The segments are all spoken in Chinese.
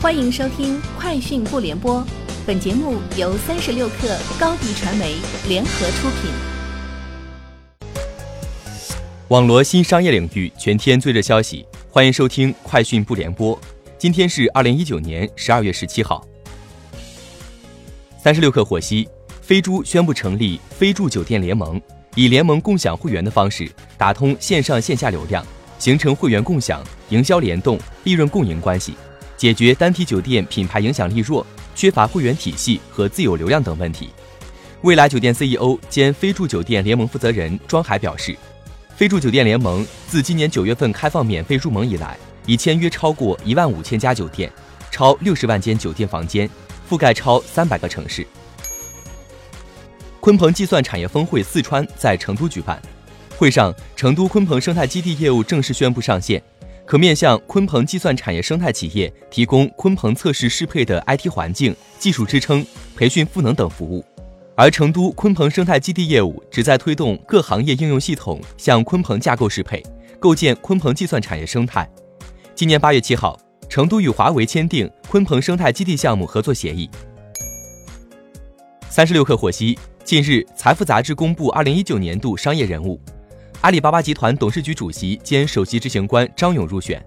欢迎收听《快讯不联播》，本节目由三十六克高低传媒联合出品。网罗新商业领域全天最热消息，欢迎收听《快讯不联播》。今天是二零一九年十二月十七号。三十六克获悉，飞猪宣布成立飞猪酒店联盟，以联盟共享会员的方式打通线上线下流量，形成会员共享、营销联动、利润共赢关系。解决单体酒店品牌影响力弱、缺乏会员体系和自有流量等问题。未来酒店 CEO 兼飞住酒店联盟负责人庄海表示，飞住酒店联盟自今年九月份开放免费入盟以来，已签约超过一万五千家酒店，超六十万间酒店房间，覆盖超三百个城市。鲲鹏计算产业峰会四川在成都举办，会上，成都鲲鹏生态基地业务正式宣布上线。可面向鲲鹏计算产业生态企业提供鲲鹏测试适配的 IT 环境、技术支撑、培训赋能等服务，而成都鲲鹏生态基地业务旨在推动各行业应用系统向鲲鹏架构适配，构建鲲鹏计算产业生态。今年八月七号，成都与华为签订鲲鹏生态基地项目合作协议。三十六氪获悉，近日，财富杂志公布二零一九年度商业人物。阿里巴巴集团董事局主席兼首席执行官张勇入选，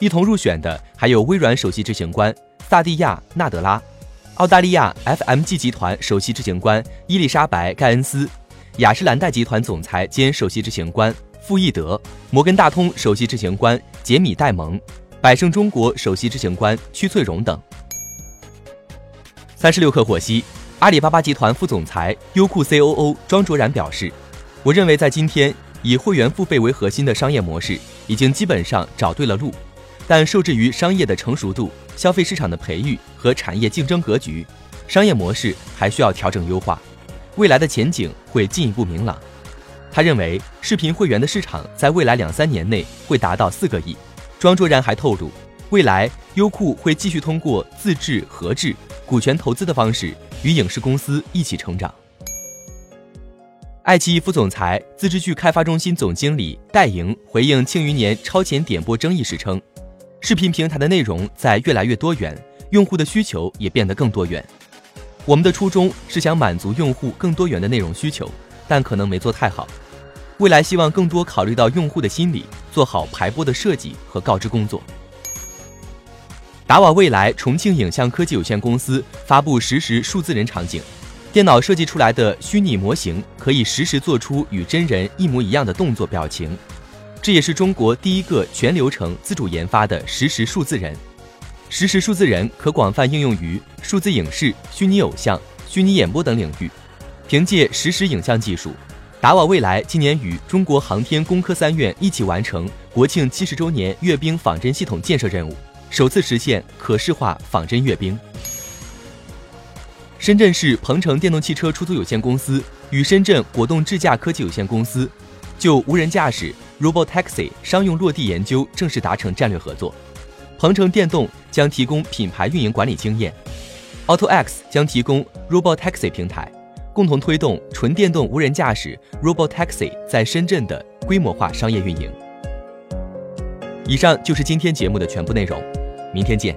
一同入选的还有微软首席执行官萨蒂亚·纳德拉、澳大利亚 FMG 集团首席执行官伊丽莎白·盖恩斯、雅诗兰黛集团总裁兼首席执行官傅义德、摩根大通首席执行官杰米·戴蒙、百胜中国首席执行官屈翠荣等。三十六氪获悉，阿里巴巴集团副总裁、优酷 COO 庄卓然表示：“我认为在今天。”以会员付费为核心的商业模式已经基本上找对了路，但受制于商业的成熟度、消费市场的培育和产业竞争格局，商业模式还需要调整优化。未来的前景会进一步明朗。他认为，视频会员的市场在未来两三年内会达到四个亿。庄卓然还透露，未来优酷会继续通过自制、合制、股权投资的方式与影视公司一起成长。爱奇艺副总裁、自制剧开发中心总经理戴莹回应《庆余年》超前点播争议时称：“视频平台的内容在越来越多元，用户的需求也变得更多元。我们的初衷是想满足用户更多元的内容需求，但可能没做太好。未来希望更多考虑到用户的心理，做好排播的设计和告知工作。”达瓦未来重庆影像科技有限公司发布实时数字人场景。电脑设计出来的虚拟模型可以实时做出与真人一模一样的动作表情，这也是中国第一个全流程自主研发的实时数字人。实时数字人可广泛应用于数字影视、虚拟偶像、虚拟演播等领域。凭借实时影像技术，达瓦未来今年与中国航天工科三院一起完成国庆七十周年阅兵仿真系统建设任务，首次实现可视化仿真阅兵。深圳市鹏程电动汽车出租有限公司与深圳果冻智驾科技有限公司就无人驾驶 Robotaxi 商用落地研究正式达成战略合作。鹏程电动将提供品牌运营管理经验，AutoX 将提供 Robotaxi 平台，共同推动纯电动无人驾驶 Robotaxi 在深圳的规模化商业运营。以上就是今天节目的全部内容，明天见。